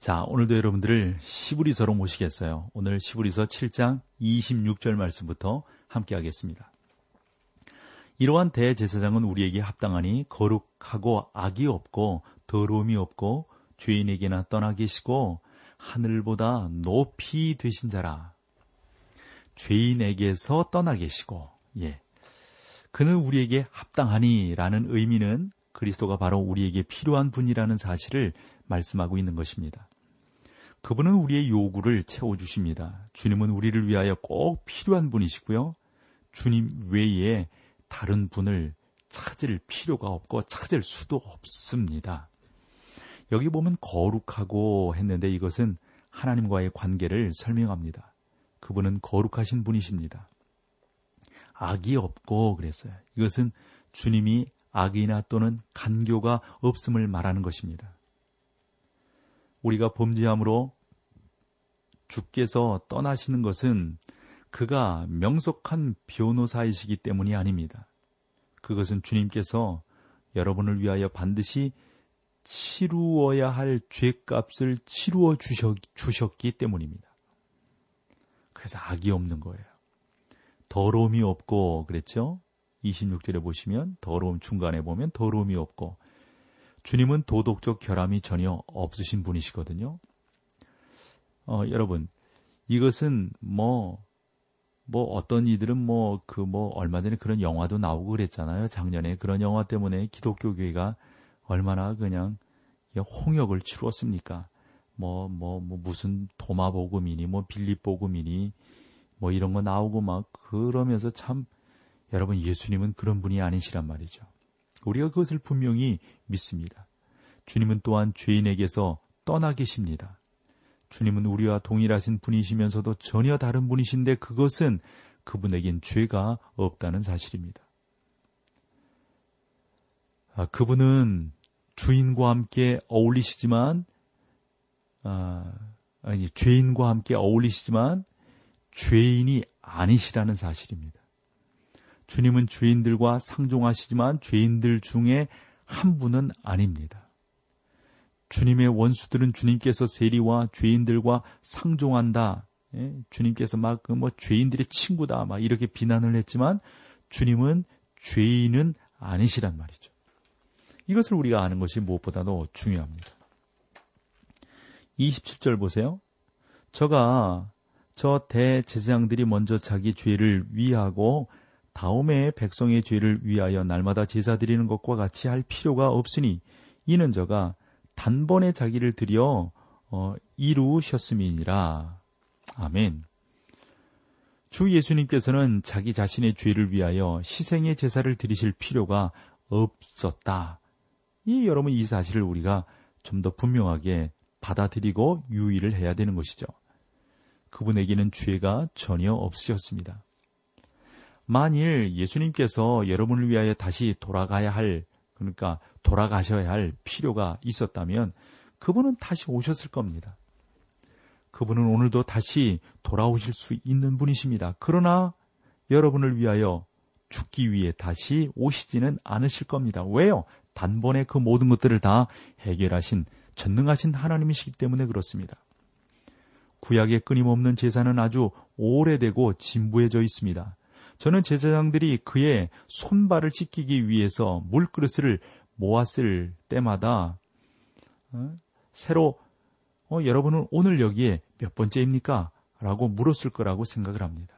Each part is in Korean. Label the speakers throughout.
Speaker 1: 자, 오늘도 여러분들을 시부리서로 모시겠어요. 오늘 시부리서 7장 26절 말씀부터 함께 하겠습니다. 이러한 대제사장은 우리에게 합당하니 거룩하고 악이 없고 더러움이 없고 죄인에게나 떠나 계시고 하늘보다 높이 되신 자라. 죄인에게서 떠나 계시고, 예. 그는 우리에게 합당하니라는 의미는 그리스도가 바로 우리에게 필요한 분이라는 사실을 말씀하고 있는 것입니다. 그분은 우리의 요구를 채워주십니다. 주님은 우리를 위하여 꼭 필요한 분이시고요. 주님 외에 다른 분을 찾을 필요가 없고 찾을 수도 없습니다. 여기 보면 거룩하고 했는데 이것은 하나님과의 관계를 설명합니다. 그분은 거룩하신 분이십니다. 악이 없고 그랬어요. 이것은 주님이 악이나 또는 간교가 없음을 말하는 것입니다. 우리가 범죄함으로 주께서 떠나시는 것은 그가 명석한 변호사이시기 때문이 아닙니다. 그것은 주님께서 여러분을 위하여 반드시 치루어야 할 죄값을 치루어 주셨, 기 때문입니다. 그래서 악이 없는 거예요. 더러움이 없고 그랬죠? 26절에 보시면 더러움 중간에 보면 더러움이 없고 주님은 도덕적 결함이 전혀 없으신 분이시거든요. 어, 여러분, 이것은 뭐, 뭐 어떤 이들은 뭐, 그 뭐, 얼마 전에 그런 영화도 나오고 그랬잖아요. 작년에 그런 영화 때문에 기독교 교회가 얼마나 그냥 홍역을 치루었습니까? 뭐, 뭐, 뭐, 무슨 도마복음이니, 뭐, 빌립복음이니, 뭐, 이런 거 나오고 막, 그러면서 참, 여러분, 예수님은 그런 분이 아니시란 말이죠. 우리가 그것을 분명히 믿습니다. 주님은 또한 죄인에게서 떠나 계십니다. 주님은 우리와 동일하신 분이시면서도 전혀 다른 분이신데 그것은 그분에겐 죄가 없다는 사실입니다. 아, 그분은 주인과 함께 어울리시지만, 아, 아니, 죄인과 함께 어울리시지만 죄인이 아니시라는 사실입니다. 주님은 죄인들과 상종하시지만 죄인들 중에 한 분은 아닙니다. 주님의 원수들은 주님께서 세리와 죄인들과 상종한다. 예? 주님께서 막그뭐 죄인들의 친구다. 막 이렇게 비난을 했지만 주님은 죄인은 아니시란 말이죠. 이것을 우리가 아는 것이 무엇보다도 중요합니다. 27절 보세요. 저가 저 대제사장들이 먼저 자기 죄를 위하고 다음에 백성의 죄를 위하여 날마다 제사 드리는 것과 같이 할 필요가 없으니 이는 저가 단번에 자기를 드려 어, 이루셨음이니라. 아멘. 주 예수님께서는 자기 자신의 죄를 위하여 희생의 제사를 드리실 필요가 없었다. 이 여러분 이 사실을 우리가 좀 더 분명하게 받아들이고 유의를 해야 되는 것이죠. 그분에게는 죄가 전혀 없으셨습니다. 만일 예수님께서 여러분을 위하여 다시 돌아가야 할, 그러니까 돌아가셔야 할 필요가 있었다면 그분은 다시 오셨을 겁니다. 그분은 오늘도 다시 돌아오실 수 있는 분이십니다. 그러나 여러분을 위하여 죽기 위해 다시 오시지는 않으실 겁니다. 왜요? 단번에 그 모든 것들을 다 해결하신 전능하신 하나님이시기 때문에 그렇습니다. 구약의 끊임없는 제사는 아주 오래되고 진부해져 있습니다. 저는 제사장들이 그의 손발을 씻기기 위해서 물그릇을 모았을 때마다 어, 새로 어, 여러분은 오늘 여기에 몇 번째입니까? 라고 물었을 거라고 생각을 합니다.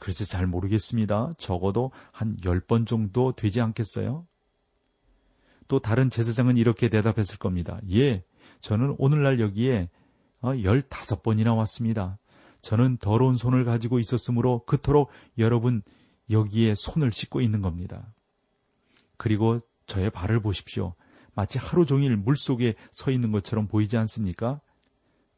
Speaker 1: 그래서 잘 모르겠습니다. 적어도 한 10번 정도 되지 않겠어요? 또 다른 제사장은 이렇게 대답했을 겁니다. 예, 저는 오늘날 여기에 15번이나 어, 왔습니다. 저는 더러운 손을 가지고 있었으므로 그토록 여러분 여기에 손을 씻고 있는 겁니다. 그리고 저의 발을 보십시오. 마치 하루 종일 물 속에 서 있는 것처럼 보이지 않습니까?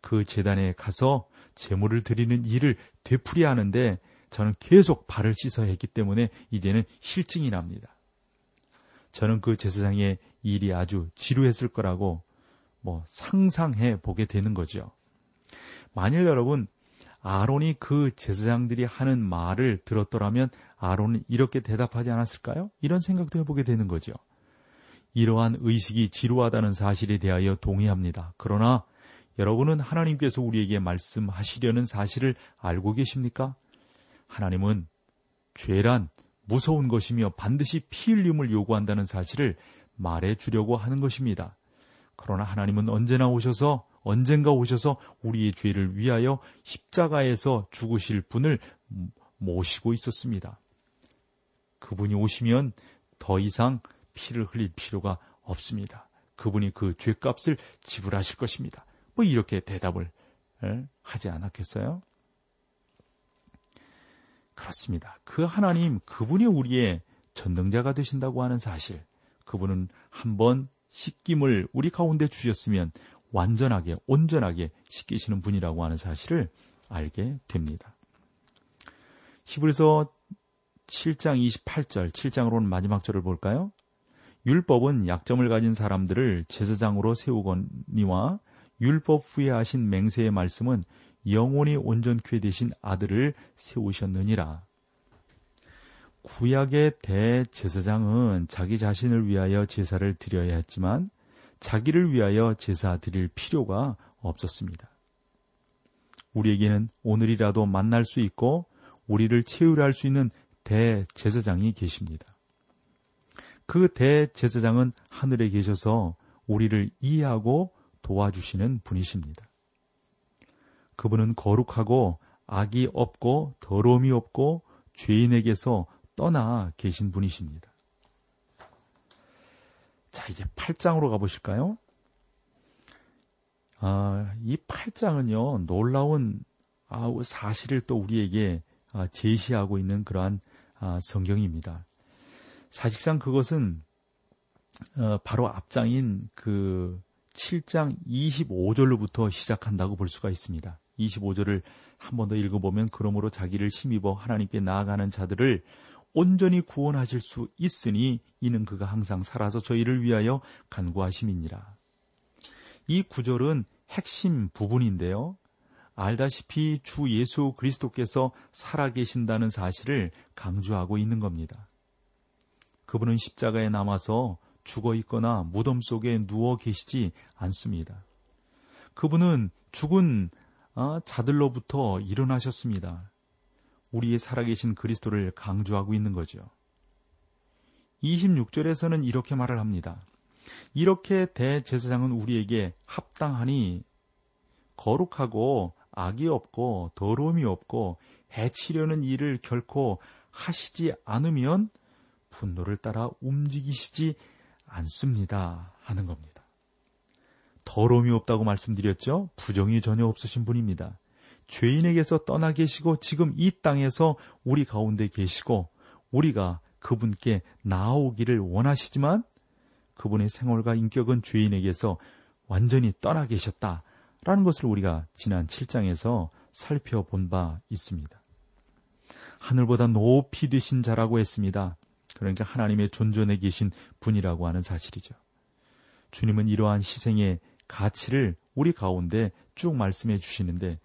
Speaker 1: 그 재단에 가서 제물을 드리는 일을 되풀이 하는데 저는 계속 발을 씻어야 했기 때문에 이제는 실증이 납니다. 저는 그 제사장의 일이 아주 지루했을 거라고 뭐 상상해 보게 되는 거죠. 만일 여러분 아론이 그 제사장들이 하는 말을 들었더라면 아론은 이렇게 대답하지 않았을까요? 이런 생각도 해보게 되는 거죠. 이러한 의식이 지루하다는 사실에 대하여 동의합니다. 그러나 여러분은 하나님께서 우리에게 말씀하시려는 사실을 알고 계십니까? 하나님은 죄란 무서운 것이며 반드시 피 흘림을 요구한다는 사실을 말해 주려고 하는 것입니다. 그러나 하나님은 언제나 오셔서 언젠가 오셔서 우리의 죄를 위하여 십자가에서 죽으실 분을 모시고 있었습니다. 그분이 오시면 더 이상 피를 흘릴 필요가 없습니다. 그분이 그 죄값을 지불하실 것입니다. 뭐 이렇게 대답을 하지 않았겠어요? 그렇습니다. 그 하나님, 그분이 우리의 전능자가 되신다고 하는 사실, 그분은 한번 씻김을 우리 가운데 주셨으면 완전하게, 온전하게 씻기시는 분이라고 하는 사실을 알게 됩니다. 히브리서 7장 28절, 7장으로는 마지막 절을 볼까요? 율법은 약점을 가진 사람들을 제사장으로 세우거니와 율법 후에 하신 맹세의 말씀은 영원히 온전케 되신 아들을 세우셨느니라. 구약의 대제사장은 자기 자신을 위하여 제사를 드려야 했지만 자기를 위하여 제사 드릴 필요가 없었습니다. 우리에게는 오늘이라도 만날 수 있고 우리를 채우려 수 있는 대제사장이 계십니다. 그 대제사장은 하늘에 계셔서 우리를 이해하고 도와주시는 분이십니다. 그분은 거룩하고 악이 없고 더러움이 없고 죄인에게서 떠나 계신 분이십니다. 자, 이제 8장으로 가보실까요? 아, 이 8장은요, 놀라운 아, 사실을 또 우리에게 아, 제시하고 있는 그러한 아, 성경입니다. 사실상 그것은 어, 바로 앞장인 그 7장 25절로부터 시작한다고 볼 수가 있습니다. 25절을 한 번 더 읽어보면 그러므로 자기를 힘입어 하나님께 나아가는 자들을 온전히 구원하실 수 있으니 이는 그가 항상 살아서 저희를 위하여 간구하심이니라. 이 구절은 핵심 부분인데요. 알다시피 주 예수 그리스도께서 살아계신다는 사실을 강조하고 있는 겁니다. 그분은 십자가에 남아서 죽어 있거나 무덤 속에 누워 계시지 않습니다. 그분은 죽은 어, 자들로부터 일어나셨습니다. 우리의 살아계신 그리스도를 강조하고 있는 거죠. 26절에서는 이렇게 말을 합니다. 이렇게 대제사장은 우리에게 합당하니 거룩하고 악이 없고 더러움이 없고 해치려는 일을 결코 하시지 않으면 분노를 따라 움직이시지 않습니다. 하는 겁니다. 더러움이 없다고 말씀드렸죠? 부정이 전혀 없으신 분입니다. 죄인에게서 떠나 계시고 지금 이 땅에서 우리 가운데 계시고 우리가 그분께 나오기를 원하시지만 그분의 생활과 인격은 죄인에게서 완전히 떠나 계셨다 라는 것을 우리가 지난 7장에서 살펴본 바 있습니다. 하늘보다 높이 되신 자라고 했습니다. 그러니까 하나님의 존전에 계신 분이라고 하는 사실이죠. 주님은 이러한 희생의 가치를 우리 가운데 쭉 말씀해 주시는데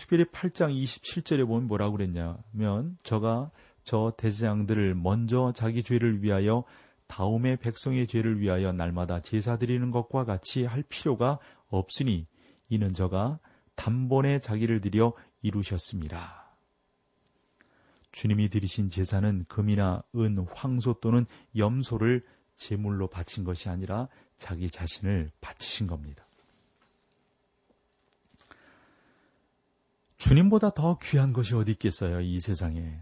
Speaker 1: 특별히 8장 27절에 보면 뭐라고 그랬냐면 저가 저 대제장들을 먼저 자기 죄를 위하여 다음에 백성의 죄를 위하여 날마다 제사 드리는 것과 같이 할 필요가 없으니 이는 저가 단번에 자기를 들여 이루셨습니다. 주님이 드리신 제사는 금이나 은, 황소 또는 염소를 제물로 바친 것이 아니라 자기 자신을 바치신 겁니다. 주님보다 더 귀한 것이 어디 있겠어요, 이 세상에.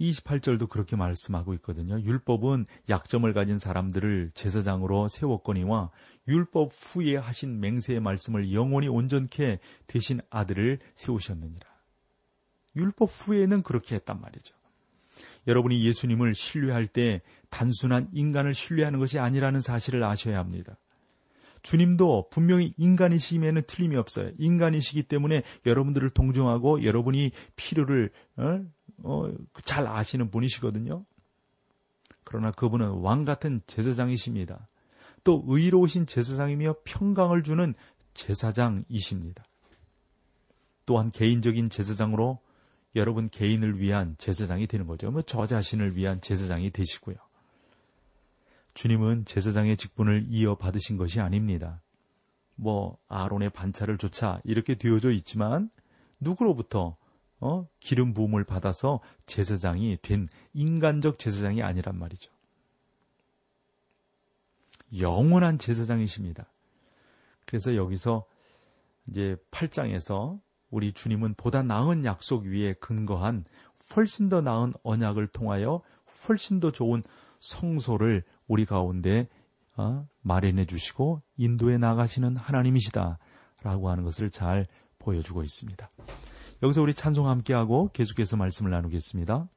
Speaker 1: 28절도 그렇게 말씀하고 있거든요. 율법은 약점을 가진 사람들을 제사장으로 세웠거니와 율법 후에 하신 맹세의 말씀을 영원히 온전케 되신 아들을 세우셨느니라. 율법 후에는 그렇게 했단 말이죠. 여러분이 예수님을 신뢰할 때 단순한 인간을 신뢰하는 것이 아니라는 사실을 아셔야 합니다. 주님도 분명히 인간이시면은 틀림이 없어요. 인간이시기 때문에 여러분들을 동정하고 여러분이 필요를 어? 어, 잘 아시는 분이시거든요. 그러나 그분은 왕 같은 제사장이십니다. 또 의로우신 제사장이며 평강을 주는 제사장이십니다. 또한 개인적인 제사장으로 여러분 개인을 위한 제사장이 되는 거죠. 뭐 저 자신을 위한 제사장이 되시고요. 주님은 제사장의 직분을 이어받으신 것이 아닙니다. 뭐 아론의 반차를 조차 이렇게 되어져 있지만 누구로부터 어? 기름 부음을 받아서 제사장이 된 인간적 제사장이 아니란 말이죠. 영원한 제사장이십니다. 그래서 여기서 이제 8장에서 우리 주님은 보다 나은 약속 위에 근거한 훨씬 더 나은 언약을 통하여 훨씬 더 좋은 성소를 우리 가운데 어, 마련해 주시고 인도에 나가시는 하나님이시다. 라고 하는 것을 잘 보여주고 있습니다. 여기서 우리 찬송 함께하고 계속해서 말씀을 나누겠습니다.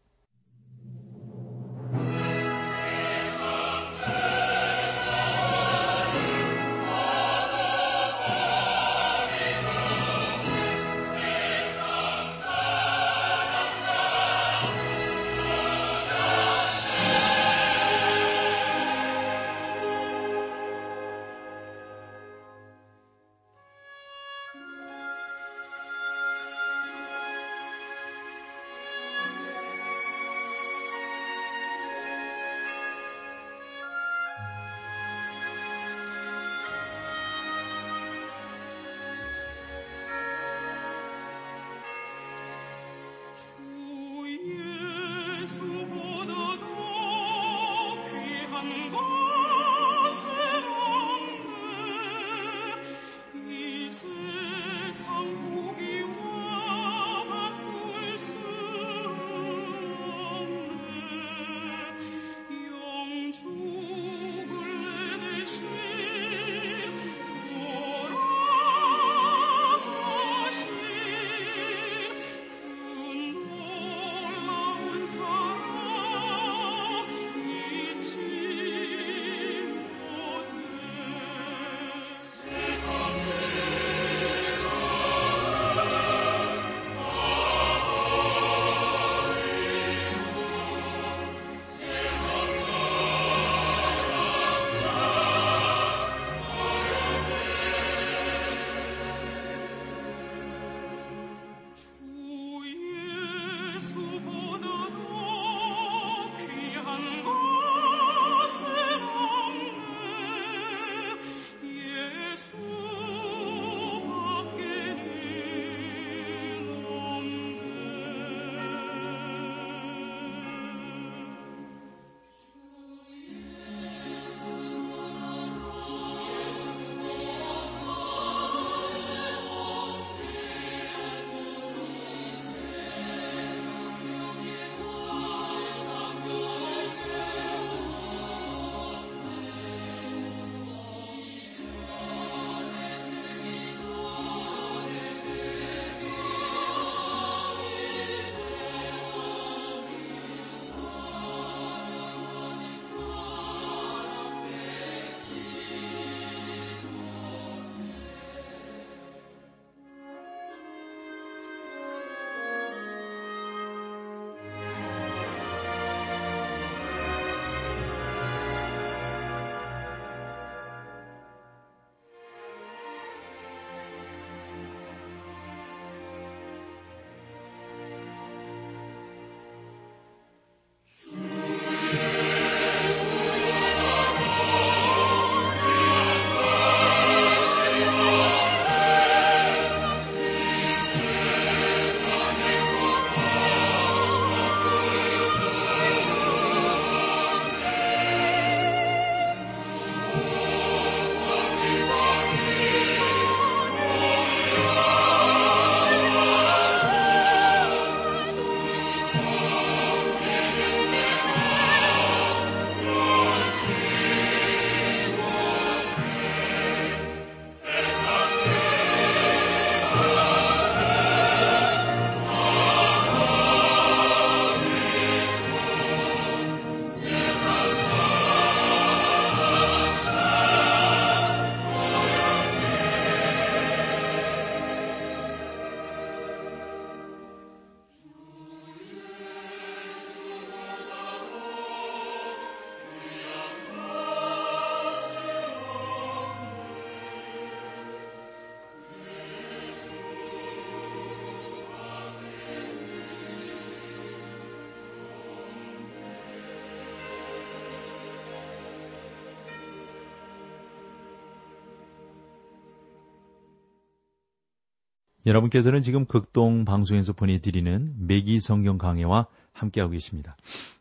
Speaker 1: 여러분께서는 지금 극동 방송에서 보내드리는 매기 성경 강해와 함께하고 계십니다.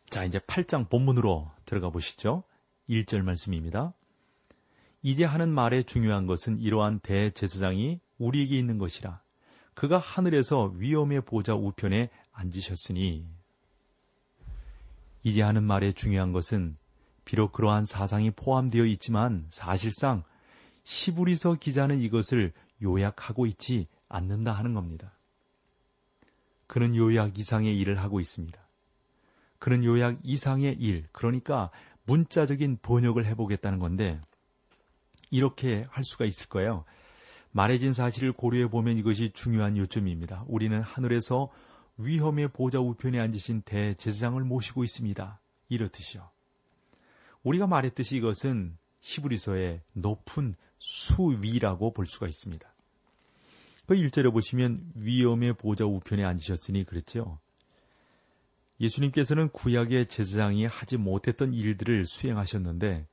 Speaker 1: 자, 이제 8장 본문으로 들어가 보시죠. 1절 말씀입니다. 이제 하는 말의 중요한 것은 이러한 대제사장이 우리에게 있는 것이라. 그가 하늘에서 위엄의 보좌 우편에 앉으셨으니 이제 하는 말의 중요한 것은 비록 그러한 사상이 포함되어 있지만 사실상 시부리서 기자는 이것을 요약하고 있지 않는다 하는 겁니다. 그는 요약 이상의 일을 하고 있습니다. 그는 요약 이상의 일, 그러니까 문자적인 번역을 해보겠다는 건데, 이렇게 할 수가 있을 거예요. 말해진 사실을 고려해 보면 이것이 중요한 요점입니다. 우리는 하늘에서 위험의 보좌 우편에 앉으신 대제사장을 모시고 있습니다. 이렇듯이요. 우리가 말했듯이 이것은 히브리서의 높은 수위라고 볼 수가 있습니다. 그 1절에 보시면 위험의 보좌 우편에 앉으셨으니 그랬죠. 예수님께서는 구약의 제사장이 하지 못했던 일들을 수행하셨는데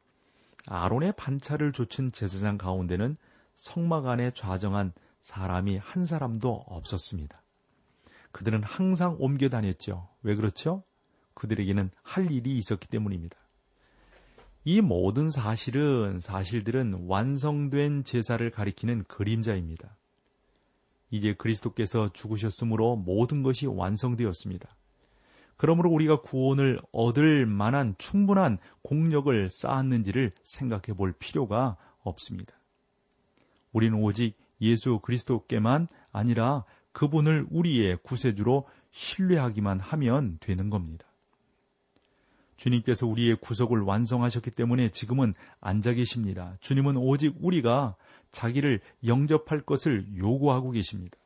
Speaker 1: 아론의 반차를 조친 제사장 가운데는 성막 안에 좌정한 사람이 한 사람도 없었습니다. 그들은 항상 옮겨 다녔죠. 왜 그렇죠? 그들에게는 할 일이 있었기 때문입니다. 이 모든 사실은 사실들은 완성된 제사를 가리키는 그림자입니다. 이제 그리스도께서 죽으셨으므로 모든 것이 완성되었습니다. 그러므로 우리가 구원을 얻을 만한 충분한 공력을 쌓았는지를 생각해 볼 필요가 없습니다. 우리는 오직 예수 그리스도께만 아니라 그분을 우리의 구세주로 신뢰하기만 하면 되는 겁니다. 주님께서 우리의 구속을 완성하셨기 때문에 지금은 앉아 계십니다. 주님은 오직 우리가 자기를 영접할 것을 요구하고 계십니다.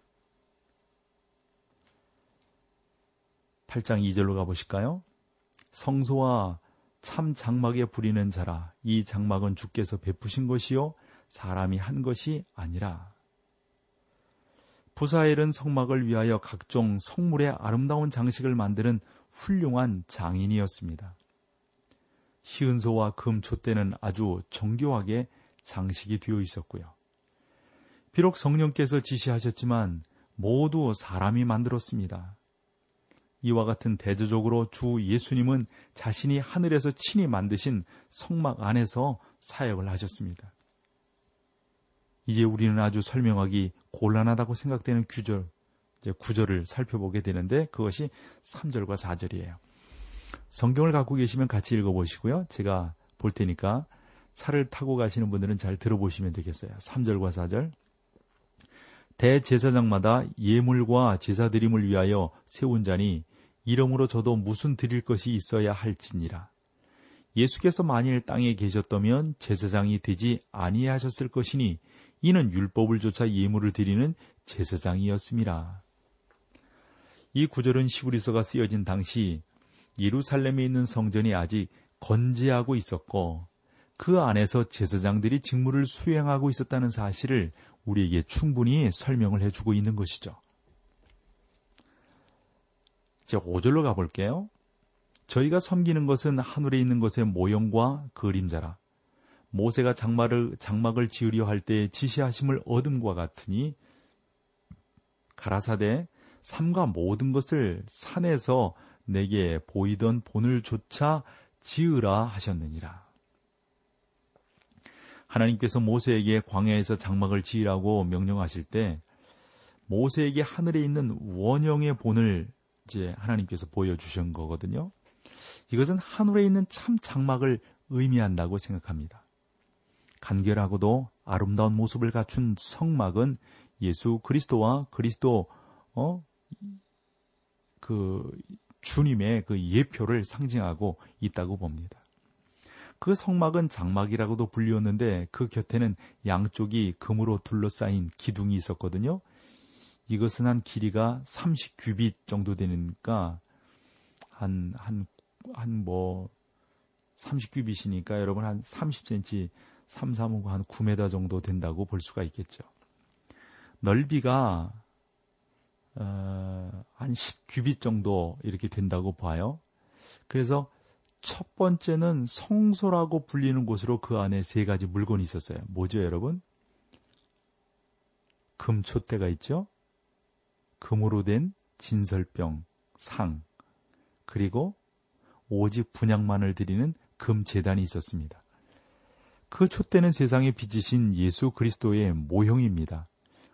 Speaker 1: 8장 2절로 가보실까요? 성소와 참 장막에 부리는 자라 이 장막은 주께서 베푸신 것이요 사람이 한 것이 아니라 부사엘은 성막을 위하여 각종 성물의 아름다운 장식을 만드는 훌륭한 장인이었습니다. 희은소와 금촛대는 아주 정교하게 장식이 되어 있었고요. 비록 성령께서 지시하셨지만 모두 사람이 만들었습니다. 이와 같은 대조적으로 주 예수님은 자신이 하늘에서 친히 만드신 성막 안에서 사역을 하셨습니다. 이제 우리는 아주 설명하기 곤란하다고 생각되는 규절, 이제 구절을 살펴보게 되는데 그것이 3절과 4절이에요. 성경을 갖고 계시면 같이 읽어보시고요. 제가 볼 테니까 차를 타고 가시는 분들은 잘 들어보시면 되겠어요. 3절과 4절. 대제사장마다 예물과 제사드림을 위하여 세운 자니 이러므로 저도 무슨 드릴 것이 있어야 할지니라. 예수께서 만일 땅에 계셨다면 제사장이 되지 아니하셨을 것이니 이는 율법을 조차 예물을 드리는 제사장이었습니다. 이 구절은 시브리서가 쓰여진 당시 예루살렘에 있는 성전이 아직 건재하고 있었고 그 안에서 제사장들이 직무를 수행하고 있었다는 사실을 우리에게 충분히 설명을 해주고 있는 것이죠. 이제 5절로 가볼게요. 저희가 섬기는 것은 하늘에 있는 것의 모형과 그림자라. 모세가 장막을, 장막을 지으려 할 때 지시하심을 얻음과 같으니 가라사대 삼가 모든 것을 산에서 내게 보이던 본을 조차 지으라 하셨느니라. 하나님께서 모세에게 광야에서 장막을 지으라고 명령하실 때 모세에게 하늘에 있는 원형의 본을 이제 하나님께서 보여주신 거거든요. 이것은 하늘에 있는 참 장막을 의미한다고 생각합니다. 간결하고도 아름다운 모습을 갖춘 성막은 예수 그리스도와 그리스도 어, 그 주님의 그 예표를 상징하고 있다고 봅니다. 그 성막은 장막이라고도 불리웠는데 그 곁에는 양쪽이 금으로 둘러싸인 기둥이 있었거든요. 이것은 한 길이가 30규빗 정도 되니까 한, 한, 한 뭐, 30규빗이니까 여러분 한 30cm, 3, 3, 5, 한 9m 정도 된다고 볼 수가 있겠죠. 넓이가 어, 한 10규빗 정도 이렇게 된다고 봐요. 그래서 첫 번째는 성소라고 불리는 곳으로 그 안에 세 가지 물건이 있었어요. 뭐죠, 여러분? 금초대가 있죠? 금으로 된 진설병, 상, 그리고 오직 분양만을 드리는 금 재단이 있었습니다. 그 촛대는 세상에 빚으신 예수 그리스도의 모형입니다.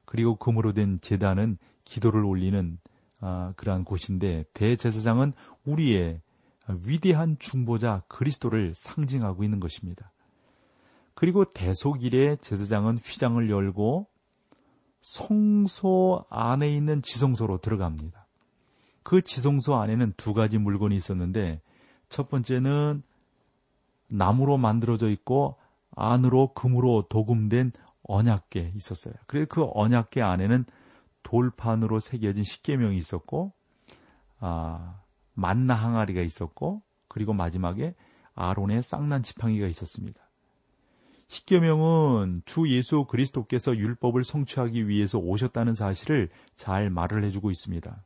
Speaker 1: 그리고 금으로 된 재단은 기도를 올리는 아, 그러한 곳인데 대제사장은 우리의 위대한 중보자 그리스도를 상징하고 있는 것입니다. 그리고 대속일에 제사장은 휘장을 열고 성소 안에 있는 지성소로 들어갑니다. 그 지성소 안에는 두 가지 물건이 있었는데 첫 번째는 나무로 만들어져 있고 안으로 금으로 도금된 언약계 있었어요. 그래서 그 언약계 안에는 돌판으로 새겨진 십계명이 있었고 아, 만나 항아리가 있었고 그리고 마지막에 아론의 쌍난 지팡이가 있었습니다. 십계명은 주 예수 그리스도께서 율법을 성취하기 위해서 오셨다는 사실을 잘 말을 해주고 있습니다.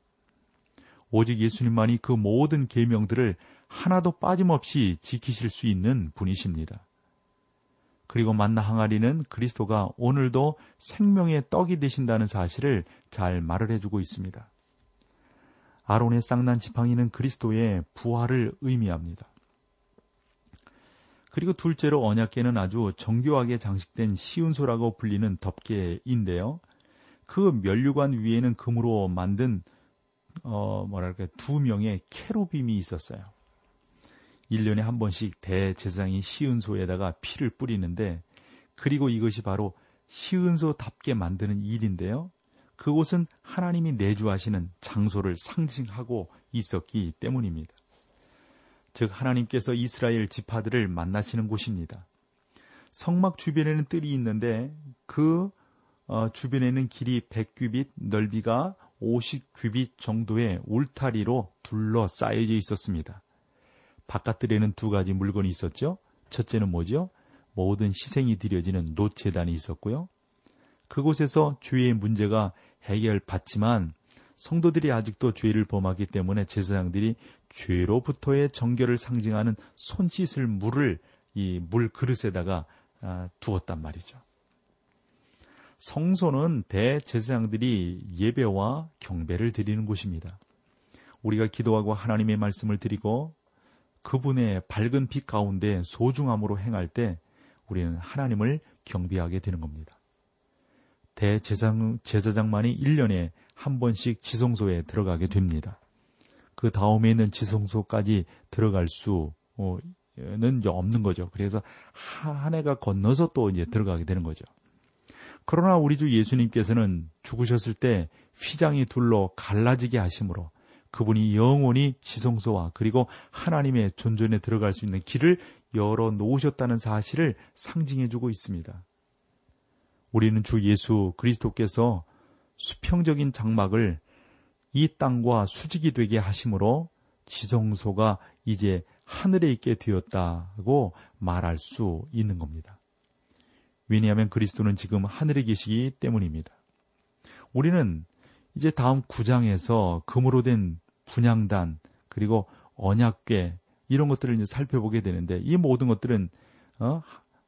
Speaker 1: 오직 예수님만이 그 모든 계명들을 하나도 빠짐없이 지키실 수 있는 분이십니다. 그리고 만나 항아리는 그리스도가 오늘도 생명의 떡이 되신다는 사실을 잘 말을 해주고 있습니다. 아론의 쌍난 지팡이는 그리스도의 부활을 의미합니다. 그리고 둘째로 언약계는 아주 정교하게 장식된 시운소라고 불리는 덮개인데요. 그 면류관 위에는 금으로 만든 어 뭐랄까 두 명의 캐로빔이 있었어요. 1년에 한 번씩 대제사장이 시은소에다가 피를 뿌리는데 그리고 이것이 바로 시은소답게 만드는 일인데요. 그곳은 하나님이 내주하시는 장소를 상징하고 있었기 때문입니다. 즉 하나님께서 이스라엘 지파들을 만나시는 곳입니다. 성막 주변에는 뜰이 있는데 그 어, 주변에는 길이 100규빗, 넓이가 50규빗 정도의 울타리로 둘러싸여져 있었습니다. 바깥들에는 두 가지 물건이 있었죠. 첫째는 뭐죠? 모든 희생이 드려지는 노체단이 있었고요. 그곳에서 죄의 문제가 해결받지만 성도들이 아직도 죄를 범하기 때문에 제사장들이 죄로부터의 정결을 상징하는 손 씻을 물을 이 물 그릇에다가 아, 두었단 말이죠. 성소는 대제사장들이 예배와 경배를 드리는 곳입니다. 우리가 기도하고 하나님의 말씀을 드리고 그분의 밝은 빛 가운데 소중함으로 행할 때 우리는 하나님을 경배하게 되는 겁니다. 대제사장, 제사장만이 1년에 한 번씩 지성소에 들어가게 됩니다. 그 다음에 있는 지성소까지 들어갈 수는 없는 거죠. 그래서 한 해가 건너서 또 이제 들어가게 되는 거죠. 그러나 우리 주 예수님께서는 죽으셨을 때 휘장이 둘로 갈라지게 하심으로 그분이 영원히 지성소와 그리고 하나님의 존전에 들어갈 수 있는 길을 열어 놓으셨다는 사실을 상징해 주고 있습니다. 우리는 주 예수 그리스도께서 수평적인 장막을 이 땅과 수직이 되게 하심으로 지성소가 이제 하늘에 있게 되었다고 말할 수 있는 겁니다. 왜냐하면 그리스도는 지금 하늘에 계시기 때문입니다. 우리는 이제 다음 구장에서 금으로 된 분양단 그리고 언약궤 이런 것들을 이제 살펴보게 되는데 이 모든 것들은 어,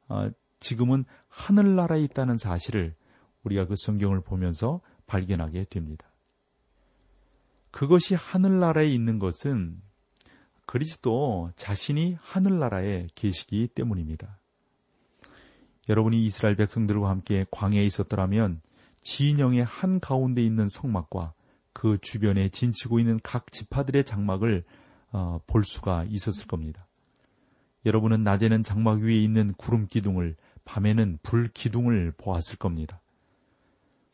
Speaker 1: 어, 지금은 하늘나라에 있다는 사실을 우리가 그 성경을 보면서 발견하게 됩니다. 그것이 하늘나라에 있는 것은 그리스도 자신이 하늘나라에 계시기 때문입니다. 여러분이 이스라엘 백성들과 함께 광야에 있었더라면 진영의 한 가운데 있는 성막과 그 주변에 진치고 있는 각 지파들의 장막을 어, 볼 수가 있었을 겁니다. 여러분은 낮에는 장막 위에 있는 구름 기둥을, 밤에는 불 기둥을 보았을 겁니다.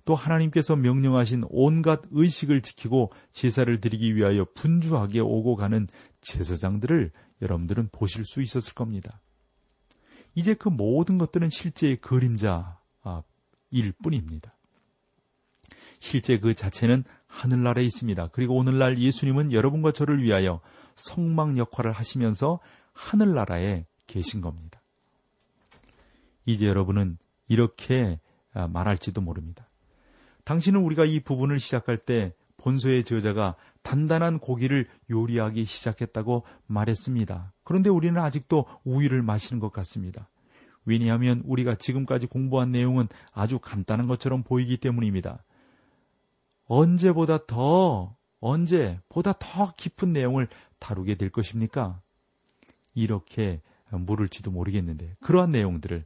Speaker 1: 또 하나님께서 명령하신 온갖 의식을 지키고 제사를 드리기 위하여 분주하게 오고 가는 제사장들을 여러분들은 보실 수 있었을 겁니다. 이제 그 모든 것들은 실제의 그림자일 뿐입니다. 실제 그 자체는 하늘나라에 있습니다. 그리고 오늘날 예수님은 여러분과 저를 위하여 성막 역할을 하시면서 하늘나라에 계신 겁니다. 이제 여러분은 이렇게 아, 말할지도 모릅니다. 당신은 우리가 이 부분을 시작할 때 본소의 저자가 단단한 고기를 요리하기 시작했다고 말했습니다. 그런데 우리는 아직도 우유를 마시는 것 같습니다. 왜냐하면 우리가 지금까지 공부한 내용은 아주 간단한 것처럼 보이기 때문입니다. 언제보다 더, 언제보다 더 깊은 내용을 다루게 될 것입니까? 이렇게 물을지도 모르겠는데, 그러한 내용들을